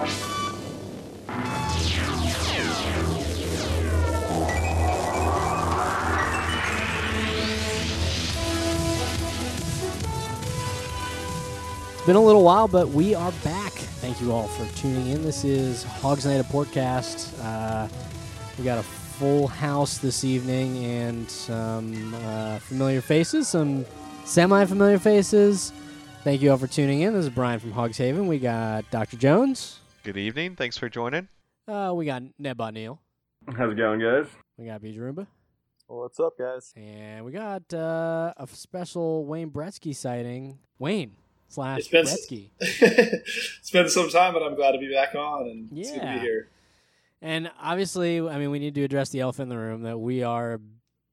It's been a little while, but we are back. Thank you all for tuning in. This is Hogs Night, a podcast. Uh, we got a full house this evening and some uh, familiar faces, some semi familiar faces. Thank you all for tuning in. This is Brian from Hogs Haven. We got Dr. Jones. Good evening. Thanks for joining. Uh, we got Neba Neal. How's it going, guys? We got B. Roomba. What's up, guys? And we got uh, a special Wayne Bretsky sighting. Wayne slash It's been- Bretsky. it's been some time, but I'm glad to be back on and it's good to be here. And obviously, I mean, we need to address the elephant in the room that we are a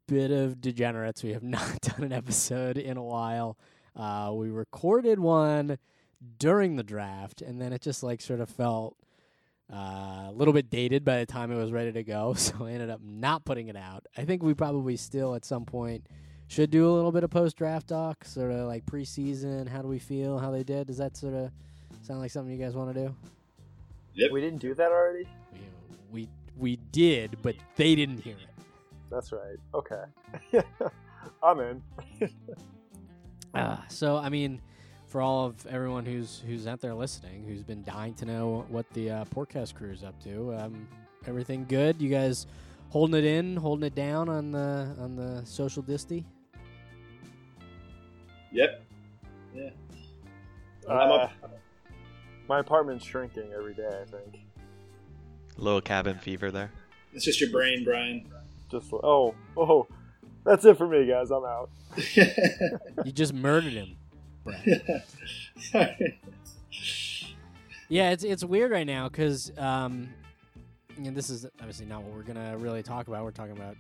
bit of degenerates. We have not done an episode in a while. Uh, we recorded one during the draft, and then it just like sort of felt uh, a little bit dated by the time it was ready to go. So I ended up not putting it out. I think we probably still at some point should do a little bit of post draft doc, sort of like preseason. How do we feel? How they did? Does that sort of sound like something you guys want to do? Yep. We didn't do that already? We, we we did, but they didn't hear it. That's right. Okay. I'm in. Uh, so I mean, for all of everyone who's who's out there listening, who's been dying to know what the uh, podcast crew is up to, um, everything good? You guys holding it in, holding it down on the on the social disty? Yep. Yeah. I'm Uh, up. my apartment's shrinking every day, I think. Little cabin fever there. It's just your brain, Brian. Just, oh, oh, that's it for me, guys. I'm out. You just murdered him. Yeah, it's it's weird right now because um, and this is obviously not what we're gonna really talk about. We're talking about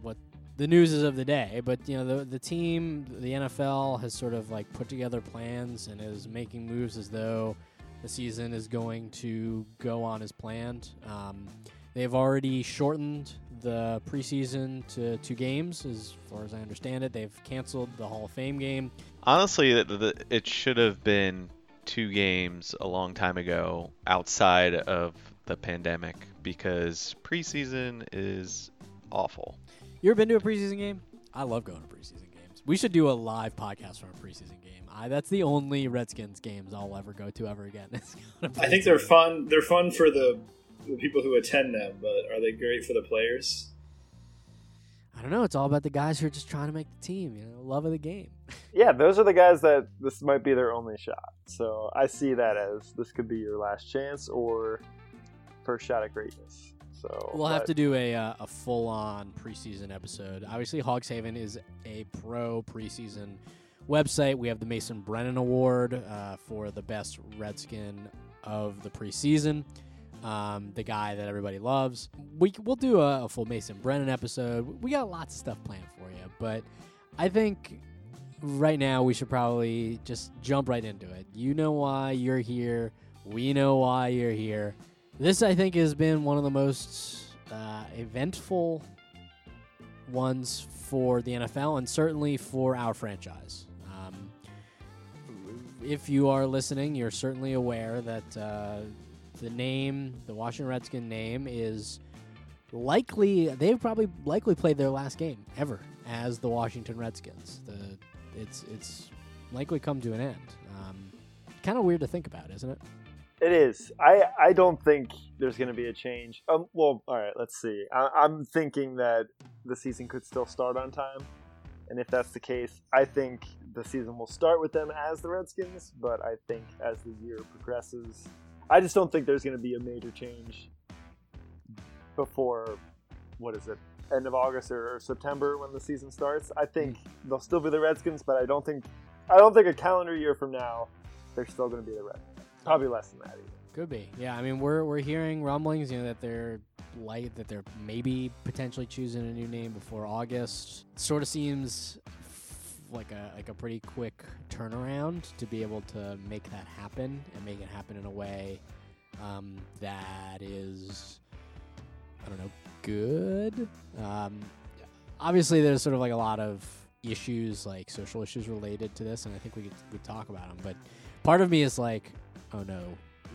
what the news is of the day. But you know, the the team, the NFL has sort of like put together plans and is making moves as though the season is going to go on as planned. Um, they've already shortened the preseason to two games, as far as I understand it. They've canceled the Hall of Fame game. Honestly, it, the- it should have been two games a long time ago outside of the pandemic because preseason is awful. You ever been to a preseason game? I love going to preseason games. We should do a live podcast from a preseason game. I, that's the only Redskins games I'll ever go to ever again. is go to I think they're fun. They're fun for the, the people who attend them, but are they great for the players? I don't know. It's all about the guys who are just trying to make the team. You know, love of the game. Yeah, those are the guys that this might be their only shot. So I see that as this could be your last chance or first shot at greatness. So We'll have to do a uh, a full on preseason episode. Obviously, Hogs Haven is a pro preseason website. We have the Mason Brennan Award uh, for the best Redskin of the preseason. Um, the guy that everybody loves. We we'll do a, a full Mason Brennan episode. We got lots of stuff planned for you, but I think right now we should probably just jump right into it. You know why you're here. We know why you're here. This, I think, has been one of the most uh, eventful ones for the NFL and certainly for our franchise. Um, if you are listening, you're certainly aware that uh, the name, the Washington Redskin name, is likely they've probably likely played their last game ever as the Washington Redskins. The it's it's likely come to an end. Um, kind of weird to think about, isn't it? It is. I I don't think there's going to be a change. Um. Well, all right. Let's see. I, I'm thinking that the season could still start on time, and if that's the case, I think the season will start with them as the Redskins. But I think as the year progresses, I just don't think there's going to be a major change before what is it? End of August or September when the season starts. I think hmm. they'll still be the Redskins, but I don't think I don't think a calendar year from now they're still going to be the Redskins. Probably less than that. Even. Could be. Yeah, I mean, we're we're hearing rumblings, you know, that they're light that they're maybe potentially choosing a new name before August. Sort of seems like a like a pretty quick turnaround to be able to make that happen and make it happen in a way um, that is, I don't know, good. Um, obviously, there's sort of like a lot of issues, like social issues related to this, and I think we could we talk about them. But part of me is like, oh no,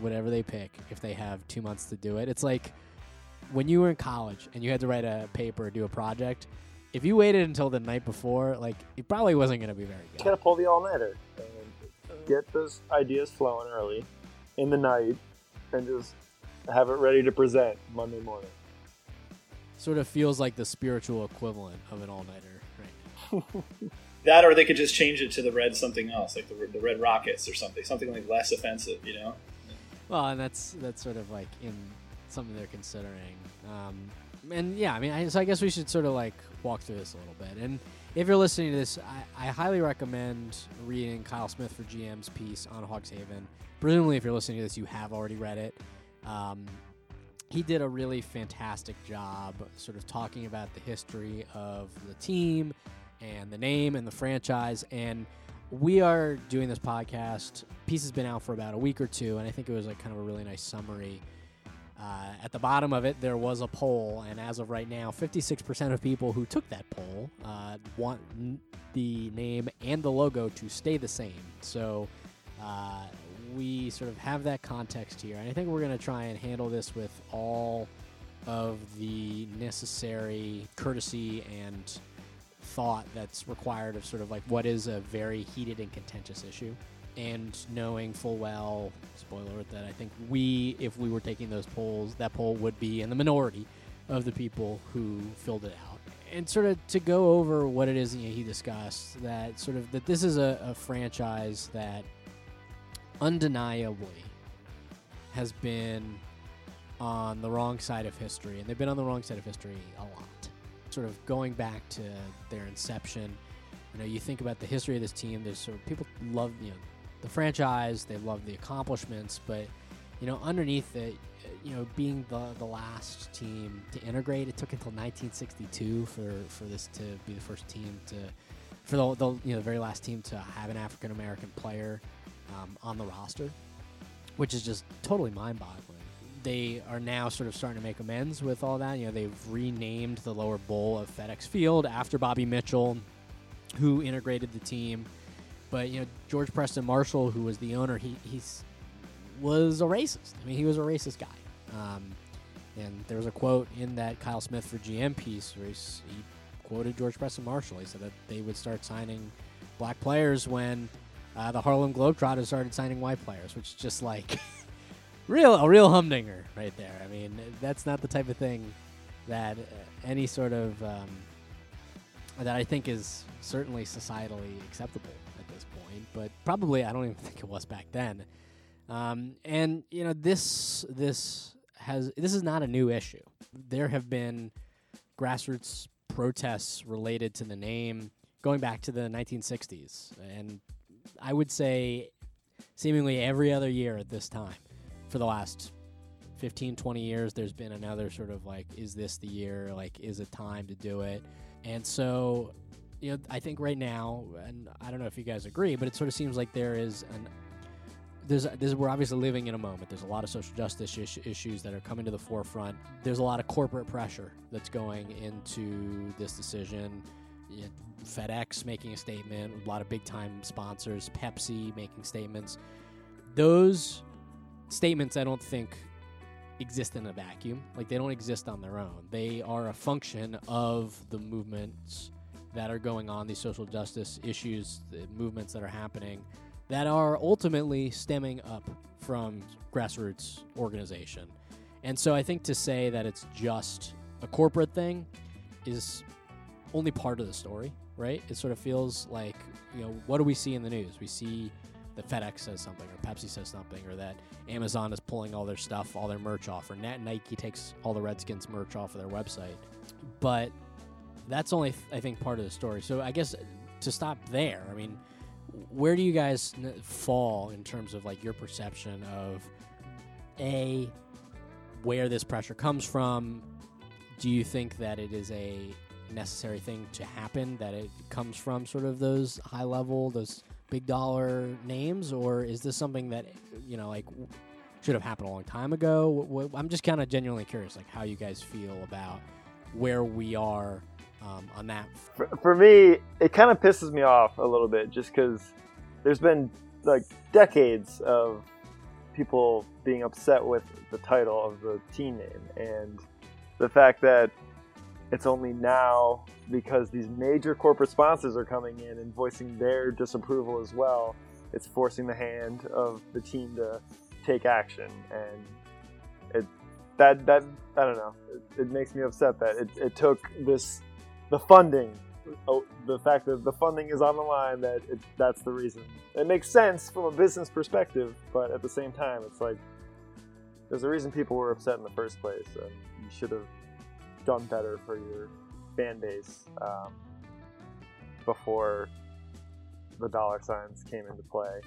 whatever they pick if they have two months to do it. It's like when you were in college and you had to write a paper or do a project. If you waited until the night before, like it probably wasn't going to be very You good. gotta pull the all nighter and get those ideas flowing early in the night, and just have it ready to present Monday morning. Sort of feels like the spiritual equivalent of an all nighter. Right? That, or they could just change it to the red something else, like the, the red rockets or something, something like less offensive, you know? Well, and that's that's sort of like in something they're considering. Um, and yeah, I mean, I, so I guess we should sort of like walk through this a little bit. And if you're listening to this, I, I highly recommend reading Kyle Smith for GM's piece on Hogs Haven. Presumably, if you're listening to this, you have already read it. Um, he did a really fantastic job sort of talking about the history of the team and the name and the franchise. And we are doing this podcast. Piece has been out for about a week or two, and I think it was like kind of a really nice summary. Uh, at the bottom of it, there was a poll, and as of right now, 56% of people who took that poll uh, want n- the name and the logo to stay the same. So uh, we sort of have that context here, and I think we're going to try and handle this with all of the necessary courtesy and thought that's required of sort of like what is a very heated and contentious issue and knowing full well spoiler that i think we if we were taking those polls that poll would be in the minority of the people who filled it out and sort of to go over what it is you know, he discussed that sort of that this is a, a franchise that undeniably has been on the wrong side of history and they've been on the wrong side of history a lot sort of going back to their inception. You know, you think about the history of this team. There's sort of people love you know the franchise. They love the accomplishments, but you know underneath it, you know being the the last team to integrate, it took until 1962 for for this to be the first team to for the, the you know the very last team to have an African American player um, on the roster, which is just totally mind-boggling they are now sort of starting to make amends with all that. You know, they've renamed the lower bowl of FedEx Field after Bobby Mitchell, who integrated the team. But you know, George Preston Marshall, who was the owner, he he's was a racist. I mean, he was a racist guy. Um, and there was a quote in that Kyle Smith for GM piece where he quoted George Preston Marshall. He said that they would start signing black players when uh, the Harlem Globetrotters started signing white players, which is just like. real a real humdinger right there. I mean, that's not the type of thing that uh, any sort of um, that I think is certainly societally acceptable. But probably I don't even think it was back then. Um, and you know this this has this is not a new issue. There have been grassroots protests related to the name going back to the 1960s, and I would say seemingly every other year at this time for the last 15 20 years there's been another sort of like is this the year like is it time to do it and so you know i think right now and i don't know if you guys agree but it sort of seems like there is an there's, there's we're obviously living in a moment there's a lot of social justice is- issues that are coming to the forefront there's a lot of corporate pressure that's going into this decision You know, fedex making a statement a lot of big time sponsors pepsi making statements those statements I don't think exist in a vacuum. Like they don't exist on their own. They are a function of the movements that are going on, these social justice issues, the movements that are happening that are ultimately stemming up from grassroots organization. And so I think to say that it's just a corporate thing is only part of the story, right? It sort of feels like, you know, what do we see in the news? We see that FedEx says something, or Pepsi says something, or that Amazon is pulling all their stuff, all their merch off, or Nike takes all the Redskins merch off of their website. But that's only, I think, part of the story. So I guess to stop there, I mean, where do you guys fall in terms of like your perception of a where this pressure comes from? Do you think that it is a necessary thing to happen? That it comes from sort of those high level, those big dollar names, or is this something that you know like should have happened a long time ago? I'm just kind of genuinely curious, like how you guys feel about where we are um, on that. For, for me, it kind of pisses me off a little bit just because there's been like decades of people being upset with the title of the team name and the fact that it's only now because these major corporate sponsors are coming in and voicing their disapproval as well. It's forcing the hand of the team to take action, and it that that I don't know. It, it makes me upset that it, it took this the funding, oh, the fact that the funding is on the line. That it, that's the reason. It makes sense from a business perspective, but at the same time, it's like there's a reason people were upset in the first place, and you should have done better for your fan base um, before the dollar signs came into play.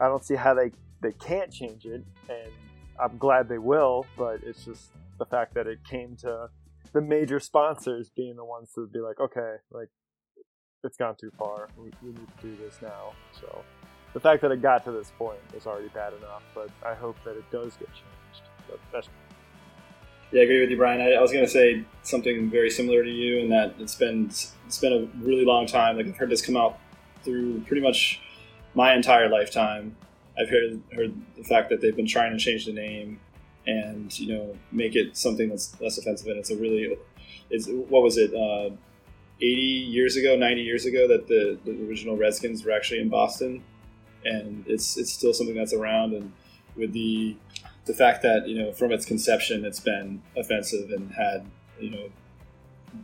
I don't see how they they can't change it, and I'm glad they will. But it's just the fact that it came to the major sponsors being the ones to be like, okay, like it's gone too far. We, we need to do this now. So the fact that it got to this point is already bad enough. But I hope that it does get changed. But that's yeah, I agree with you, Brian. I, I was going to say something very similar to you, in that it's been it's been a really long time. Like I've heard this come out through pretty much my entire lifetime. I've heard heard the fact that they've been trying to change the name and you know make it something that's less offensive. And it's a really, it's what was it, uh, eighty years ago, ninety years ago that the, the original Redskins were actually in Boston, and it's it's still something that's around. And with the the fact that you know from its conception it's been offensive and had you know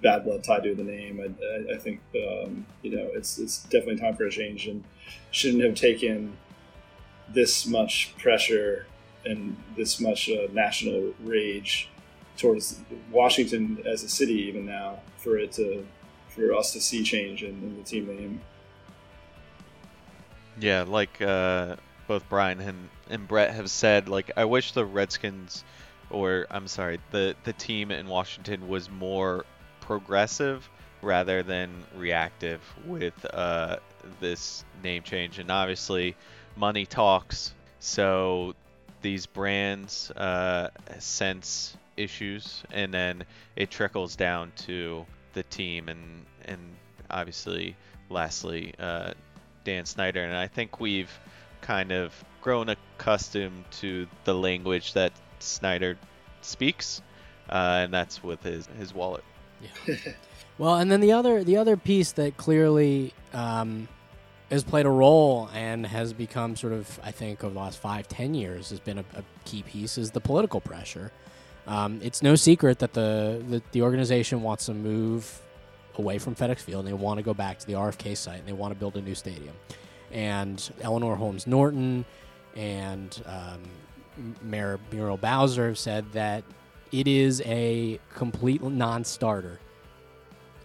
bad blood tied to the name. I, I think um, you know it's it's definitely time for a change and shouldn't have taken this much pressure and this much uh, national rage towards Washington as a city even now for it to for us to see change in, in the team name. Yeah, like uh, both Brian and, and Brett have said, like I wish the Redskins, or I'm sorry, the the team in Washington was more progressive rather than reactive with uh, this name change. And obviously, money talks. So these brands uh, sense issues, and then it trickles down to the team, and and obviously, lastly, uh, Dan Snyder. And I think we've kind of grown accustomed to the language that Snyder speaks, uh, and that's with his his wallet. Yeah. well, and then the other the other piece that clearly um, has played a role and has become sort of I think over the last five ten years has been a, a key piece is the political pressure. Um, it's no secret that the, the the organization wants to move away from FedEx Field and they want to go back to the RFK site and they want to build a new stadium and Eleanor Holmes Norton and um, Mayor Muriel Bowser have said that it is a complete non-starter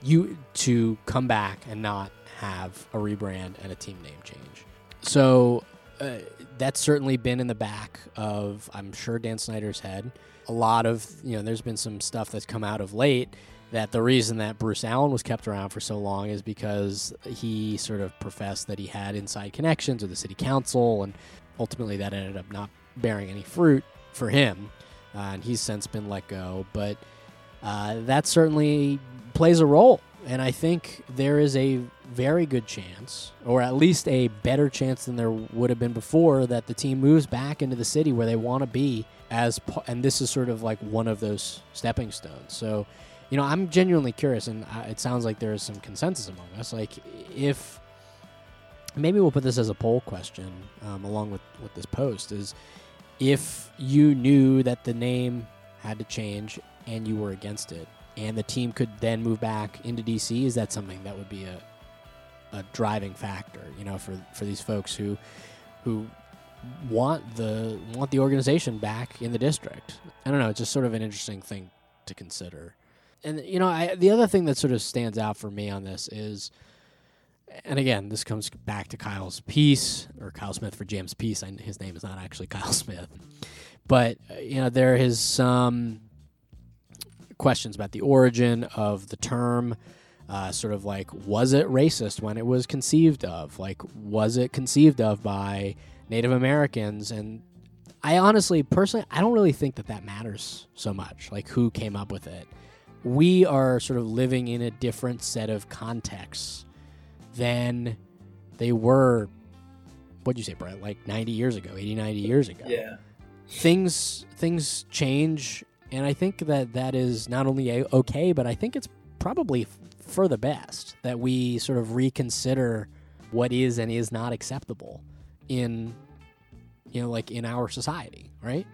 you to come back and not have a rebrand and a team name change. So uh, that's certainly been in the back of I'm sure Dan Snyder's head. A lot of you know, there's been some stuff that's come out of late that the reason that Bruce Allen was kept around for so long is because he sort of professed that he had inside connections with the city council, and ultimately that ended up not bearing any fruit for him. Uh, and he's since been let go. But uh, that certainly plays a role. And I think there is a very good chance, or at least a better chance than there would have been before, that the team moves back into the city where they want to be. As and this is sort of like one of those stepping stones. So you know, I'm genuinely curious, and it sounds like there is some consensus among us. Like, if maybe we'll put this as a poll question um, along with, with this post is if you knew that the name had to change and you were against it, and the team could then move back into DC, is that something that would be a a driving factor, you know, for for these folks who who want the want the organization back in the district. I don't know, it's just sort of an interesting thing to consider and you know, I, the other thing that sort of stands out for me on this is, and again, this comes back to Kyle's piece or Kyle Smith for GM's piece. I, his name is not actually Kyle Smith, but you know, there is some questions about the origin of the term. Uh, sort of like, was it racist when it was conceived of? Like, was it conceived of by Native Americans? And I honestly, personally, I don't really think that that matters so much. Like, who came up with it? we are sort of living in a different set of contexts than they were what'd you say brett like 90 years ago 80 90 years ago yeah things things change, and I think that that is not only okay, but I think it's probably for the best that we sort of reconsider what is and is not acceptable in you know like in our society, right?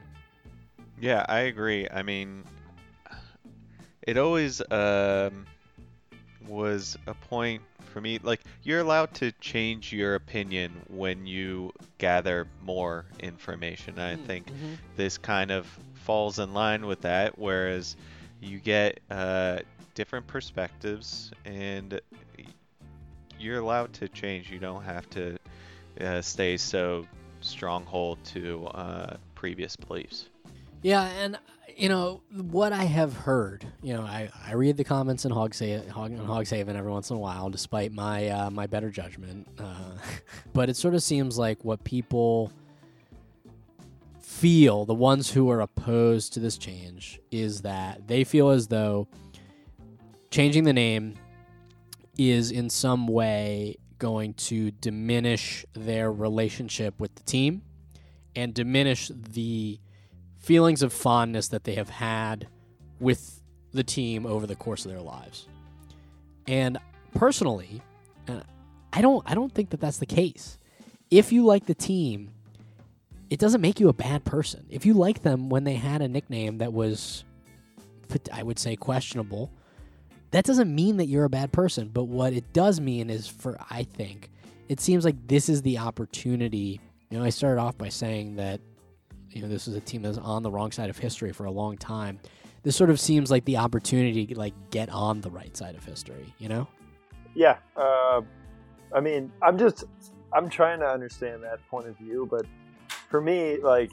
Yeah, I agree. I mean, it always um, was a point for me. Like, you're allowed to change your opinion when you gather more information. I think this kind of falls in line with that, whereas you get uh, different perspectives and you're allowed to change. You don't have to uh, stay so stronghold to uh, previous beliefs. Yeah, and you know what I have heard. You know, I, I read the comments in Hogs Haven, Hog, Hogs Haven every once in a while, despite my uh, my better judgment. Uh, but it sort of seems like what people feel, the ones who are opposed to this change, is that they feel as though changing the name is in some way going to diminish their relationship with the team and diminish the feelings of fondness that they have had with the team over the course of their lives. And personally, uh, I don't I don't think that that's the case. If you like the team, it doesn't make you a bad person. If you like them when they had a nickname that was I would say questionable, that doesn't mean that you're a bad person, but what it does mean is for I think it seems like this is the opportunity. You know, I started off by saying that you know this is a team that's on the wrong side of history for a long time. This sort of seems like the opportunity to like get on the right side of history. You know? Yeah. Uh, I mean, I'm just I'm trying to understand that point of view, but for me, like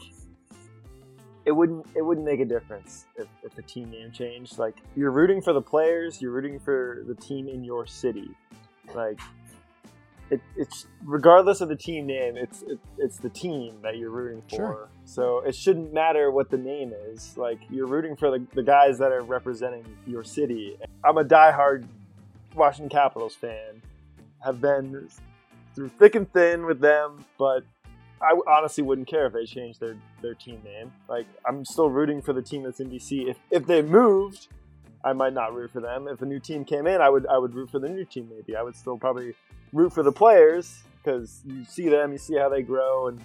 it wouldn't it wouldn't make a difference if, if the team name changed. Like you're rooting for the players, you're rooting for the team in your city. Like it, it's regardless of the team name, it's it, it's the team that you're rooting for. Sure. So it shouldn't matter what the name is. Like you're rooting for the, the guys that are representing your city. I'm a diehard Washington Capitals fan. Have been through thick and thin with them, but I honestly wouldn't care if they changed their, their team name. Like I'm still rooting for the team that's in DC. If if they moved, I might not root for them. If a new team came in, I would I would root for the new team. Maybe I would still probably root for the players because you see them, you see how they grow, and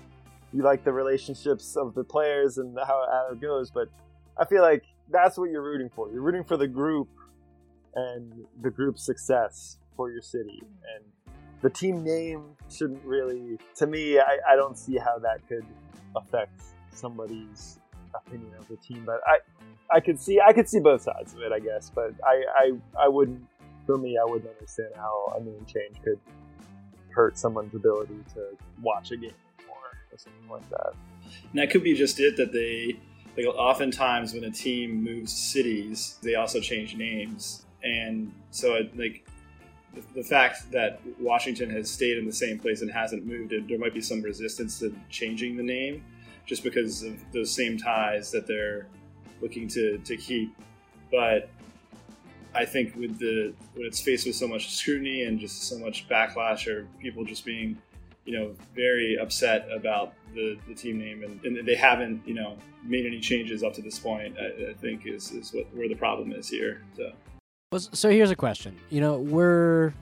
you like the relationships of the players and how, how it goes. But I feel like that's what you're rooting for. You're rooting for the group and the group's success for your city. And the team name shouldn't really, to me, I, I don't see how that could affect somebody's opinion of the team. But I, I could see, I could see both sides of it, I guess. But I, I, I wouldn't, for me, I wouldn't understand how a name change could hurt someone's ability to watch a game or something like that. And that could be just it that they like oftentimes when a team moves cities, they also change names, and so it, like the, fact that Washington has stayed in the same place and hasn't moved, there might be some resistance to changing the name, just because of those same ties that they're looking to to keep. But I think with the when it's faced with so much scrutiny and just so much backlash, or people just being you know, very upset about the, the team name, and, and they haven't, you know, made any changes up to this point. I, I think is, is what where the problem is here. So, S- so here's a question. You know, we're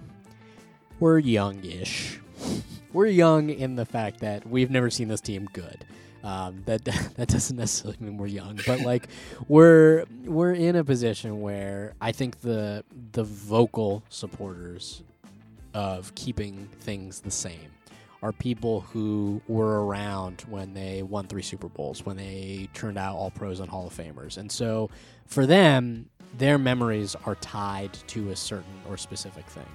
we're youngish. We're young in the fact that we've never seen this team good. Um, that that doesn't necessarily mean we're young, but like we're we're in a position where I think the the vocal supporters of keeping things the same are people who were around when they won three Super Bowls, when they turned out All Pros and Hall of Famers, and so for them, their memories are tied to a certain or specific thing.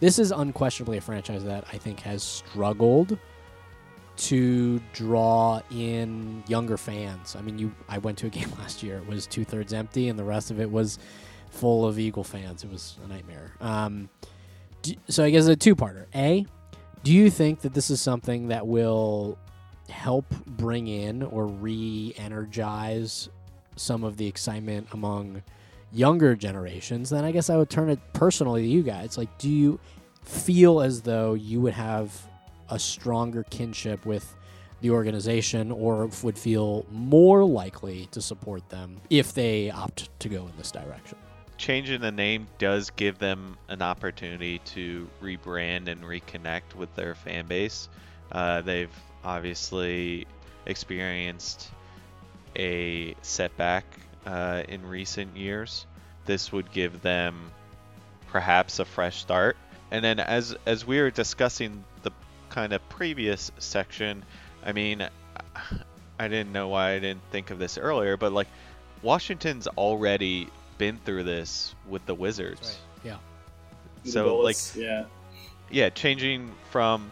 This is unquestionably a franchise that I think has struggled to draw in younger fans. I mean, you I went to a game last year. It was two thirds empty, and the rest of it was full of Eagle fans. It was a nightmare. Um, do, so I guess a two-parter. A, do you think that this is something that will help bring in or re-energize some of the excitement among younger generations? Then I guess I would turn it personally to you guys. Like, do you feel as though you would have a stronger kinship with the organization or would feel more likely to support them if they opt to go in this direction. changing the name does give them an opportunity to rebrand and reconnect with their fan base. Uh, they've obviously experienced a setback uh, in recent years. This would give them perhaps a fresh start. And then, as as we were discussing the kind of previous section, I mean, I didn't know why I didn't think of this earlier, but like Washington's already been through this with the Wizards. Yeah. The So like yeah, yeah, changing from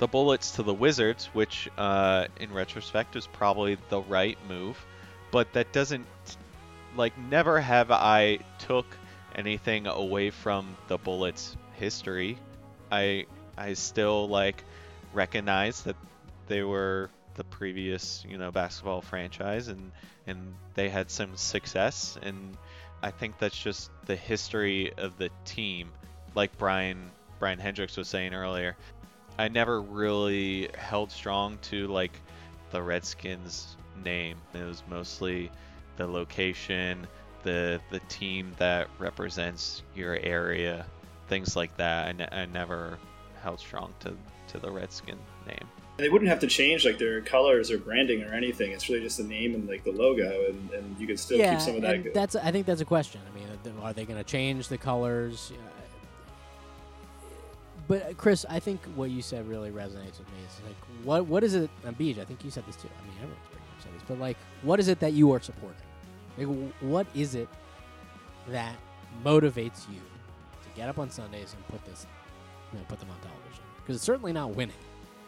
the Bullets to the Wizards, which uh, in retrospect is probably the right move, but that doesn't like never have I took anything away from the Bullets history. I I still like recognize that they were the previous, you know, basketball franchise and and they had some success and I think that's just the history of the team. Like Brian Brian Hendricks was saying earlier, I never really held strong to like the Redskins name. It was mostly the location, the the team that represents your area, things like that. I, ne- I never held strong to to the Redskin name. they wouldn't have to change like their colors or branding or anything. It's really just the name and like the logo, and, and you can still yeah, keep some of that. and that's I think that's a question. I mean, are they going to change the colors? But uh, Chris, I think what you said really resonates with me. It's like, what what is it? And Beej, I think you said this too. I mean, everyone's pretty this, but like, what is it that you are supporting? Like, what is it that motivates you to get up on Sundays and put this, you know, put them on television? Because it's certainly not winning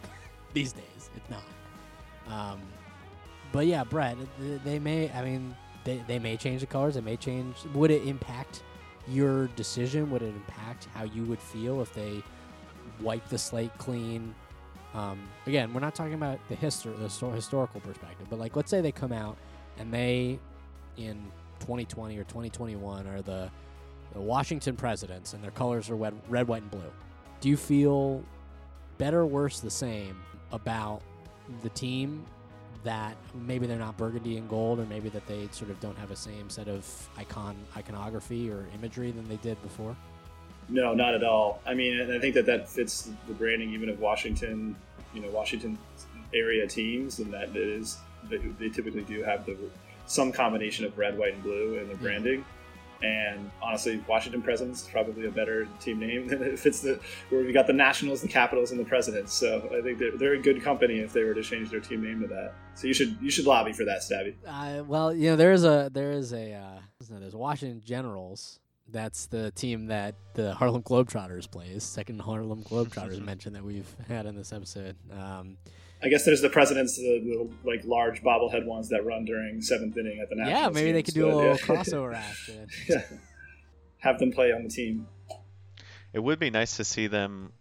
these days. It's not. Um, but yeah, Brett, they may. I mean, they, they may change the colors. They may change. Would it impact your decision? Would it impact how you would feel if they wipe the slate clean? Um, again, we're not talking about the history, the histo- historical perspective, but like, let's say they come out and they, in 2020 or 2021, are the, the Washington Presidents, and their colors are red, red, white, and blue. Do you feel better, worse, the same about the team that maybe they're not burgundy and gold, or maybe that they sort of don't have the same set of icon iconography or imagery than they did before? No, not at all. I mean, I think that that fits the branding even of Washington, you know, Washington area teams, and that is they, they typically do have the some combination of red, white, and blue in their branding. And honestly, Washington Presidents is probably a better team name than it fits the where we got the Nationals, the Capitals, and the Presidents. So I think they're, they're a good company if they were to change their team name to that. So you should you should lobby for that, Stabby. Uh, well, you know, there is a there is a uh, there's Washington Generals. That's the team that the Harlem Globetrotters plays. Second Harlem Globetrotters mentioned that we've had in this episode. Um, I guess there's the Presidents, the, the like large bobblehead ones that run during seventh inning at the Nationals. yeah, maybe they games, could do a little yeah. crossover action. yeah. Have them play on the team. It would be nice to see them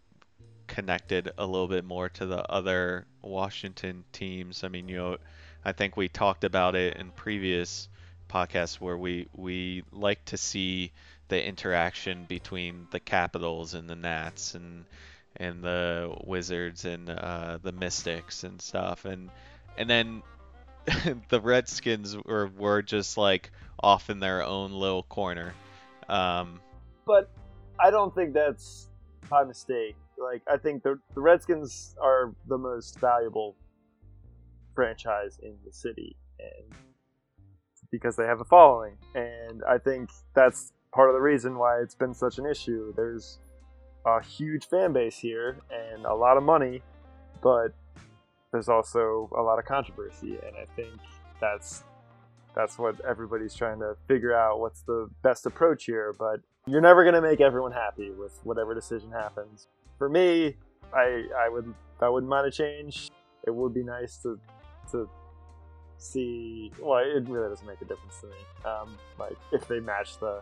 connected a little bit more to the other Washington teams. I mean, you know, I think we talked about it in previous podcasts where we we like to see the interaction between the Capitals and the Nats and and the Wizards and uh, the Mystics and stuff and and then the Redskins were were just like off in their own little corner. Um, but I don't think that's by mistake. Like I think the the Redskins are the most valuable franchise in the city, and because they have a following, and I think that's part of the reason why it's been such an issue. There's a huge fan base here and a lot of money, but there's also a lot of controversy, and I think that's that's what everybody's trying to figure out what's the best approach here but you're never going to make everyone happy with whatever decision happens for me i i would i wouldn't mind a change it would be nice to to see well it really doesn't make a difference to me um like if they match the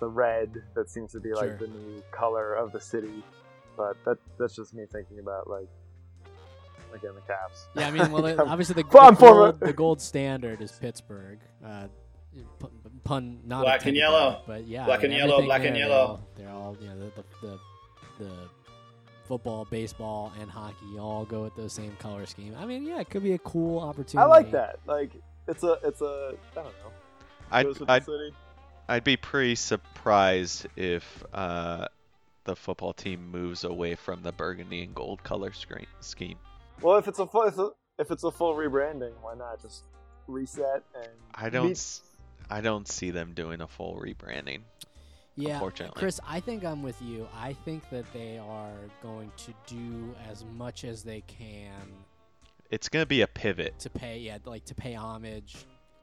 the red that seems to be like Sure. the new color of the city but that that's just me thinking about like again the caps Yeah, I mean, well, I'm- obviously the, the, gold, the gold standard is Pittsburgh. Uh, pun, pun not Black and yellow. there, but yeah, Black I mean, and yellow, everything black and yellow. They're all, they're all you know the the, the the football, baseball, and hockey all go with those same color scheme. I mean, yeah, it could be a cool opportunity. I like that. Like it's a it's a I don't know. I'd, Goes with I'd, the city. I'd be pretty surprised if uh, the football team moves away from the burgundy and gold color screen, scheme. Well, if it's a full if, it- if it's a full rebranding, why not just reset and I don't. Be- s- I don't see them doing a full rebranding. Yeah, unfortunately. Chris, I think I'm with you. I think that they are going to do as much as they can It's gonna be a pivot. to pay, yeah, like to pay homage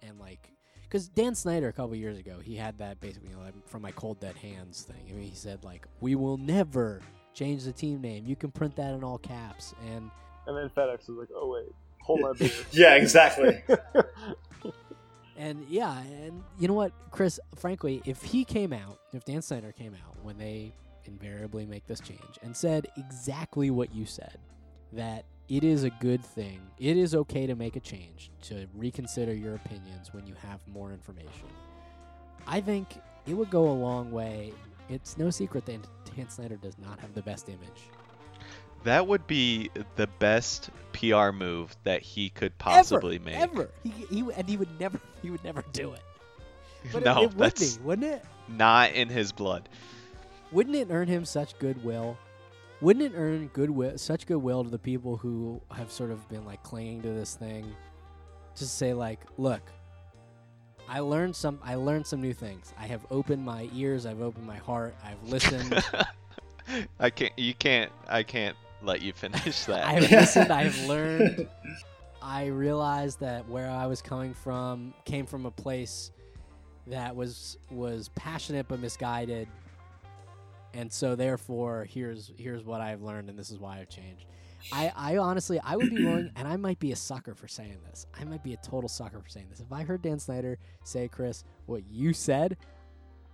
and like, because Dan Snyder a couple years ago, he had that basically you know, like, from my cold dead hands thing. I mean, he said like, we will never change the team name. You can print that in all caps, and and then FedEx was like, oh wait, hold my beer. Yeah, exactly. And yeah, and you know what, Chris? Frankly, if he came out, if Dan Snyder came out when they invariably make this change and said exactly what you said, that it is a good thing, it is okay to make a change, to reconsider your opinions when you have more information. I think it would go a long way. It's no secret that Dan Snyder does not have the best image. That would be the best PR move that he could possibly ever, make. Ever. He, he, and he would never he would never do it. But no, it, it would that's be, wouldn't it? not in his blood. Wouldn't it earn him such goodwill? Wouldn't it earn goodwill, such goodwill to the people who have sort of been like clinging to this thing? Just say like, look, I learned some. I learned some new things. I have opened my ears. I've opened my heart. I've listened. I can't. You can't. I can't let you finish that. I've listened. I've learned. I realized that where I was coming from came from a place that was was passionate but misguided, and so therefore here's here's what I've learned, and this is why I've changed. I, I honestly I would be willing, and I might be a sucker for saying this. I might be a total sucker for saying this. If I heard Dan Snyder say, Chris, what you said,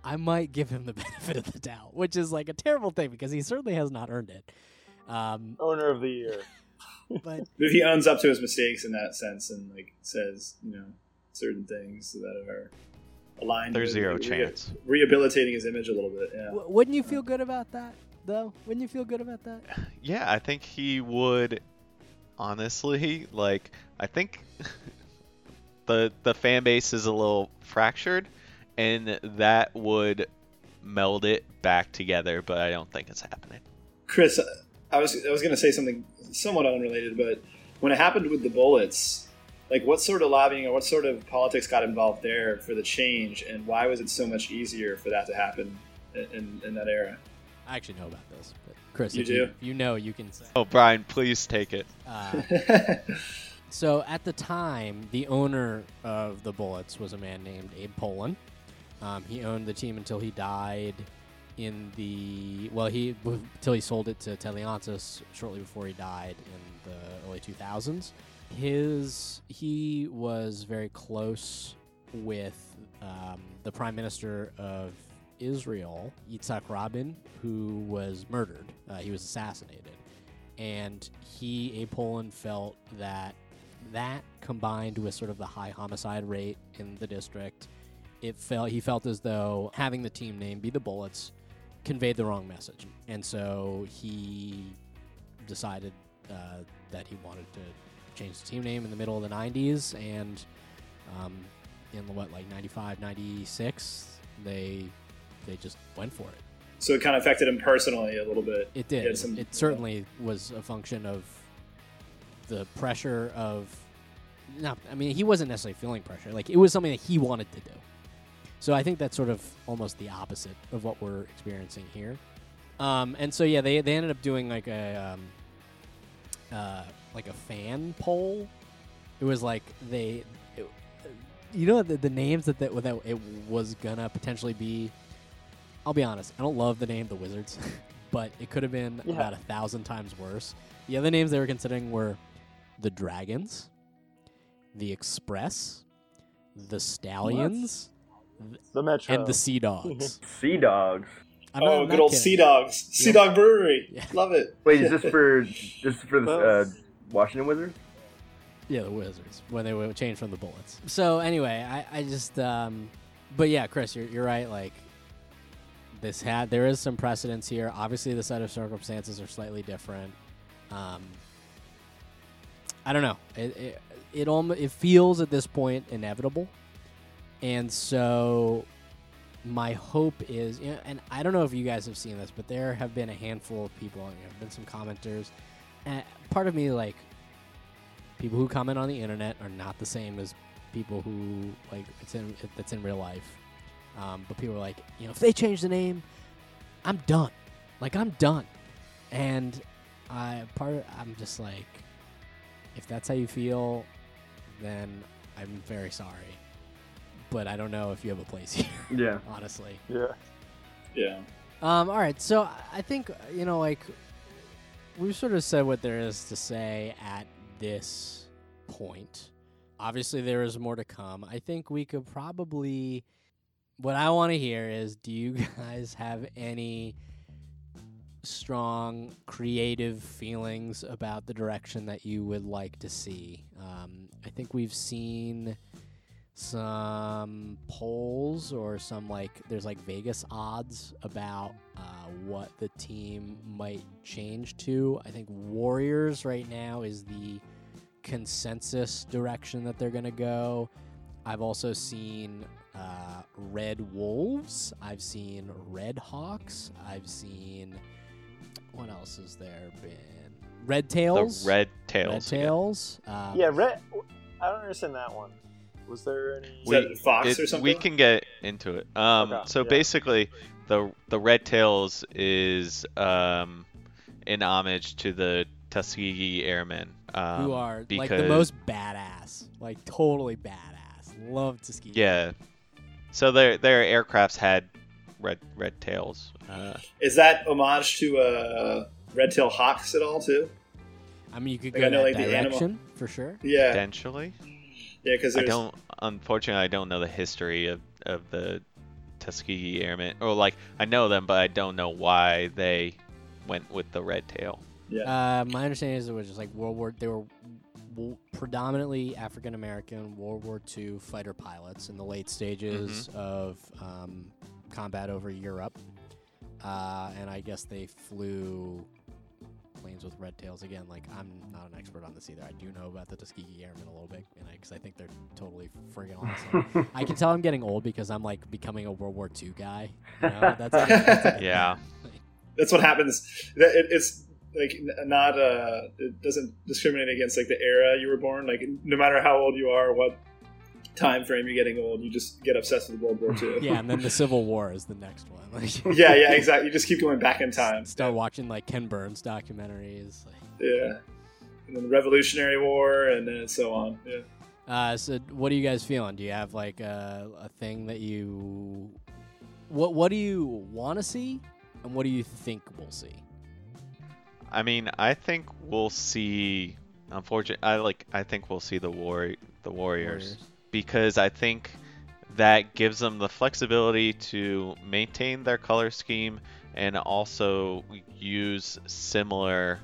I might give him the benefit of the doubt, which is like a terrible thing because he certainly has not earned it. Um, Owner of the year. but if he owns up to his mistakes in that sense and like says, you know, certain things that are aligned, There's zero re- chance. rehabilitating his image a little bit. Yeah. W- wouldn't you feel good about that, though? Wouldn't you feel good about that? Yeah, I think he would. Honestly, like I think the the fan base is a little fractured, and that would meld it back together. But I don't think it's happening. Chris, I was I was going to say something somewhat unrelated, but when it happened with the bullets, like what sort of lobbying or what sort of politics got involved there for the change, and why was it so much easier for that to happen in, in, in that era? I actually know about this, but Chris, You if you, do? if you know, you can say. Oh, Brian, please take it. Uh, so at the time, the owner of the Bullets was a man named Abe Pollin. Um, he owned the team until he died in the well, he until he sold it to Ted Leonsis shortly before he died in the early 2000s. His he was very close with um, the prime minister of Israel, Yitzhak Rabin, who was murdered. Uh, he was assassinated, and he, a Pollin, felt that that combined with sort of the high homicide rate in the district, it felt he felt as though having the team name be the Bullets conveyed the wrong message, and so he decided uh, that he wanted to change the team name in the middle of the 90s and um, in what like 95 96 they they just went for it. So it kind of affected him personally a little bit. it did. Some- it certainly was a function of the pressure of no i mean he wasn't necessarily feeling pressure. Like it was something that he wanted to do. So i think that's sort of almost the opposite of what we're experiencing here. Um, and so yeah they, they ended up doing like a um, uh, like a fan poll it was like they it, you know the, the names that, that that it was gonna potentially be i'll be honest i don't love the name the wizards but it could have been Yeah. about a thousand times worse the other names they were considering were the dragons the express the stallions The Metro. and the sea dogs Sea Dogs. I'm oh, I'm good not old kidding. Sea Dogs, Sea Yeah. Dog Brewery. Yeah. Love it. Wait, is this for this is for the uh, Washington Wizards? Yeah, the Wizards when they were changed from the Bullets. So anyway, I, I just, um, but yeah, Chris, you're you're right. Like this had there is some precedence here. Obviously, the set of circumstances are slightly different. Um, I don't know. It it it, almo- it feels at this point inevitable, and so my hope is, you know, and I don't know if you guys have seen this, but there have been a handful of people. There have been some commenters. And part of me, like, people who comment on the internet are not the same as people who like it's in that's in real life. Um, but people are like, you know, if they change the name, I'm done. Like I'm done. And I part of, I'm just like, if that's how you feel, then I'm very sorry. But I don't know if you have a place here, Yeah. honestly. Yeah. Yeah. Um, all right, so I think you know, like we've sort of said what there is to say at this point. Obviously, there is more to come. I think we could probably. What I want to hear is, do you guys have any strong creative feelings about the direction that you would like to see? Um, I think we've seen some polls or some like there's like Vegas odds about uh, what the team might change to. I think Warriors right now is the consensus direction that they're gonna go. I've also seen uh, Red Wolves. I've seen Red Hawks. I've seen what else has there been? Red Tails. The red Red tails. again. Tails. Um, Yeah, Red. I don't understand that one. Was there any? Is that Fox it- or something? We can get into it. Um, Okay, so yeah. basically, the the Red Tails is um, in homage to the Tuskegee Airmen. Um, who are like the most badass, like totally badass. Love to ski. Yeah. So their their aircrafts had red red tails. Uh, Is that homage to uh, Red Tail Hawks at all too? I mean you could Like, go I know, that like, the animal- direction for sure. Yeah. potentially. Yeah, because I don't. Unfortunately, I don't know the history of of the Tuskegee Airmen. Or like I know them, but I don't know why they went with the red tail. yeah. Uh, my understanding is it was just like World War. They were w- predominantly African American World War II fighter pilots in the late stages Mm-hmm. of um, combat over Europe, uh, and I guess they flew planes with red tails again. Like I'm not an expert on this either. I do know about the Tuskegee Airmen a little bit, and because I, think they're totally friggin' awesome. I can tell I'm getting old because I'm like becoming a World War II guy. You know? That's, like, that's Yeah. That's what happens. It's like not uh, it doesn't discriminate against like the era you were born. Like no matter how old you are, what time frame you're getting old, you just get obsessed with World War II. Yeah, and then the Civil War is the next one. Like, yeah, yeah, exactly. You just keep going back in time. Start watching like Ken Burns documentaries. Like, Yeah. And then the Revolutionary War, and then so on. Yeah. uh, so, what are you guys feeling? Do you have like a, a thing that you what What do you want to see, and what do you think we'll see? I mean, I think we'll see. Unfortunately, I like. I think we'll see the war, the Warriors, because I think that gives them the flexibility to maintain their color scheme and also use similar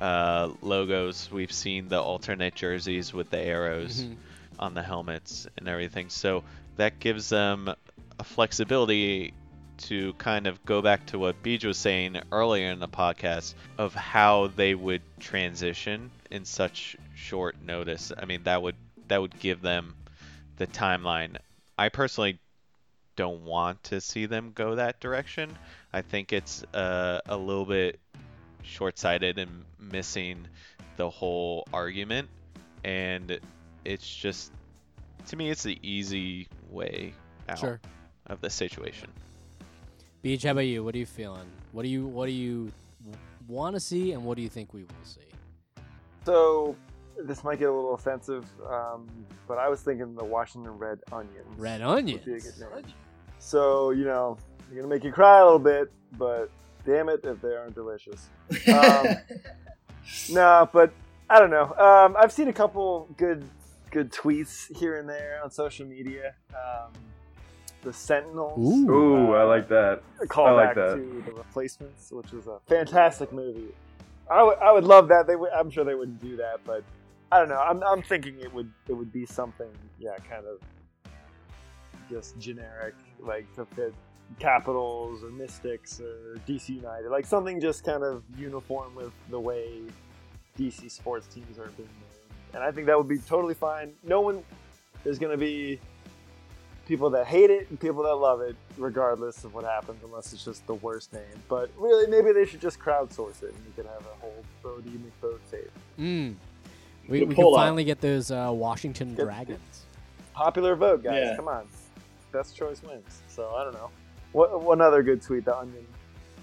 uh, logos. We've seen the alternate jerseys with the arrows Mhm. on the helmets and everything. So that gives them a flexibility to kind of go back to what Beej was saying earlier in the podcast of how they would transition in such short notice. I mean, that would that would give them the timeline. I personally don't want to see them go that direction. I think it's uh, a little bit short-sighted and missing the whole argument and it's just to me it's the easy way out Sure. of the situation. Beej, how about you? What are you feeling? What do you What do you want to see, and what do you think we will see? So this might get a little offensive, um, but I was thinking the Washington Red Onions. Red would be a good name. So you know, you're gonna make you cry a little bit, but damn it if they aren't delicious. Um, no, but I don't know. Um, I've seen a couple good good tweets here and there on social media. Um, the Sentinels. Ooh. Ooh, I like that. a callback I like that. to the Replacements, which is a fantastic movie. I would I would love that. They would, I'm sure they wouldn't do that, but I don't know. I'm, I'm thinking it would it would be something, yeah, kind of just generic, like to fit Capitals or Mystics or DC United, like something just kind of uniform with the way DC sports teams are being named. And I think that would be totally fine. No one, there's going to be people that hate it and people that love it, regardless of what happens, unless it's just the worst name. But really, maybe they should just crowdsource it and we could have a whole Bodie McBode tape. Mm. We, we can finally get those uh, Washington Get- Dragons. Popular vote, guys. Yeah. Come on. Best choice wins. So I don't know. What, one other good tweet, the Onion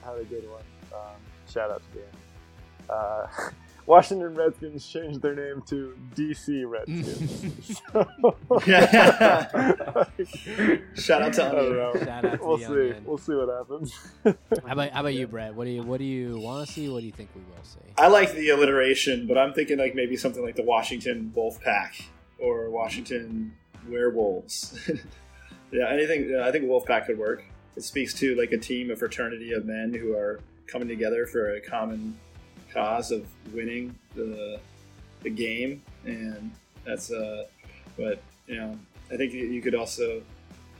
had a good one. Um, shout out to Dan. Uh, Washington Redskins changed their name to DC Redskins. Shout out to I don't Onion. Shout out to We'll the see. Onion. We'll see what happens. How about how about you, Brett? What do you what do you want to see? What do you think we will see? I like the alliteration, but I'm thinking like maybe something like the Washington Wolf Pack or Washington Werewolves. yeah, anything. yeah, I think Wolf Pack could work. It speaks to like a team, a fraternity of men who are coming together for a common cause of winning the the game, and that's uh. But you know, I think you could also.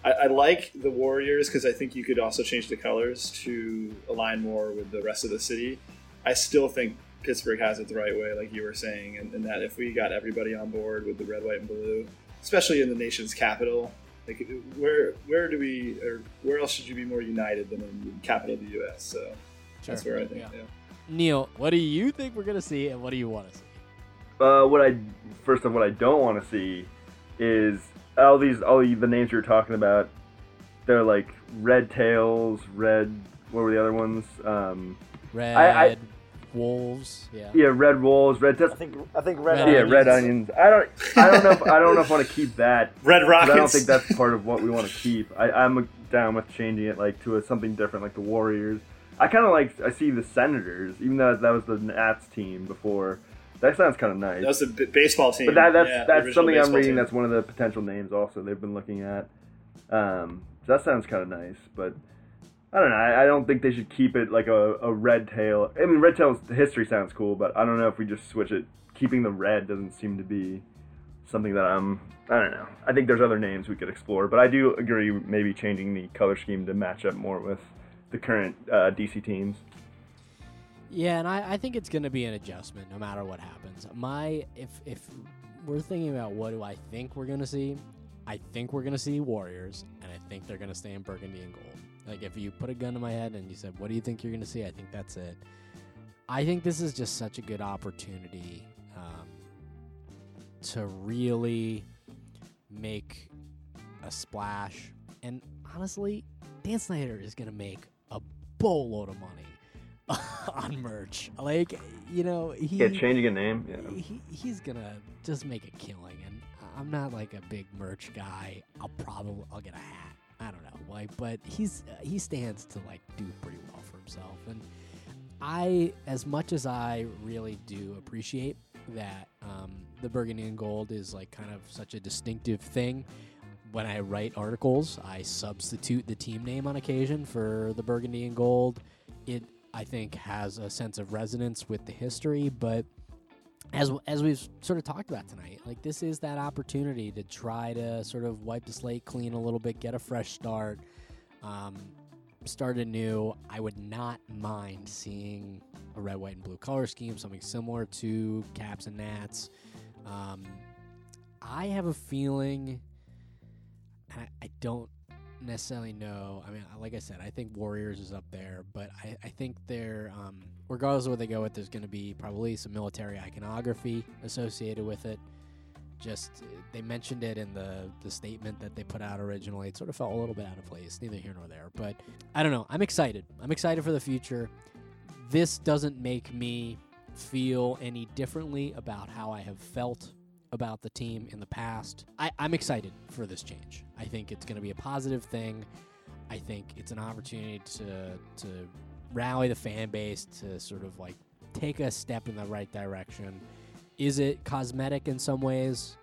I, I like the Warriors because I think you could also change the colors to align more with the rest of the city. I still think Pittsburgh has it the right way, like you were saying, and, and that if we got everybody on board with the red, white, and blue, especially in the nation's capital, like where where do we or where else should you be more united than in the capital of the U.S.? So that's where I think. Yeah. Yeah. Neil, what do you think we're gonna see, and what do you want to see? Uh, what I first of what I don't want to see is all these all the names you're talking about. They're like red tails, red. What were the other ones? Um, Red I- I, wolves, yeah. yeah, red wolves, red tails. I think I think Red, Red Yeah, Onions- red onions. I don't. I don't know. If, I don't know if I want to keep that. Red Rockets. I don't think that's part of what we want to keep. I, I'm down with changing it like to a, something different, like the Warriors. I kind of like. I see the Senators, even though that was the Nats team before. That sounds kind of nice. That was the baseball team. But that, that's Yeah, that's something I'm reading. team. That's one of the potential names also they've been looking at. Um, so that sounds kind of nice, but I don't know. I, I don't think they should keep it like a, a red tail. I mean, red tail's the history sounds cool, but I don't know if we just switch it. Keeping the red doesn't seem to be something that I'm. I don't know. I think there's other names we could explore, but I do agree maybe changing the color scheme to match up more with the current uh, DC teams. Yeah, and I, I think it's going to be an adjustment no matter what happens. My if if we're thinking about what do I think we're going to see, I think we're going to see Warriors, and I think they're going to stay in burgundy and gold. Like if you put a gun to my head and you said, "What do you think you're going to see?" I think that's it. I think this is just such a good opportunity um, to really make a splash. And honestly, Dan Snyder is going to make a boatload of money on merch. Like, you know, he Yeah, changing a name. Yeah. he, he's gonna just make a killing and i'm not like a big merch guy i'll probably i'll get a hat i don't know like but he's uh, he stands to like do pretty well for himself and i as much as i really do appreciate that um, the burgundy and gold is like kind of such a distinctive thing when i write articles i substitute the team name on occasion for the burgundy and gold it i think has a sense of resonance with the history but as as we've sort of talked about tonight, like this is that opportunity to try to sort of wipe the slate clean a little bit, get a fresh start, um, start anew. I would not mind seeing a red, white, and blue color scheme, something similar to Caps and Nats. Um, I have a feeling, I, I don't necessarily know. I mean, like I said, I think Warriors is up there, but I, I think they're, um, regardless of where they go with, there's going to be probably some military iconography associated with it. Just uh, they mentioned it in the the statement that they put out originally. It sort of felt a little bit out of place, neither here nor there. But I don't know. I'm excited. I'm excited for the future. This doesn't make me feel any differently about how I have felt about the team in the past. I, I'm excited for this change. I think it's going to be a positive thing. I think it's an opportunity to to rally the fan base to sort of like take a step in the right direction. Is it cosmetic in some ways?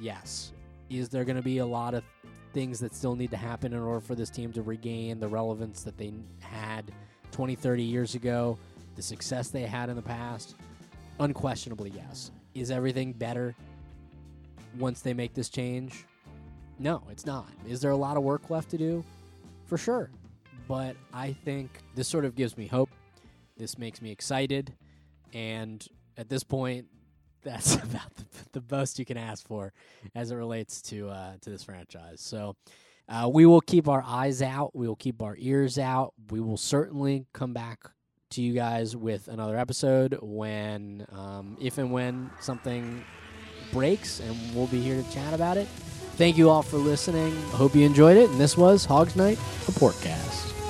Yes. Is there going to be a lot of things that still need to happen in order for this team to regain the relevance that they had 20, 30 years ago, the success they had in the past? Unquestionably, yes. Is everything better once they make this change? No, it's not. Is there a lot of work left to do? For sure. but I think this sort of gives me hope. This makes me excited, and at this point, that's about the, the most you can ask for as it relates to uh, to this franchise. So. Uh, we will keep our eyes out. We will keep our ears out. We will certainly come back to you guys with another episode when, um, if and when something breaks, and we'll be here to chat about it. Thank you all for listening. I hope you enjoyed it. And this was Hogs Night, a Portcast.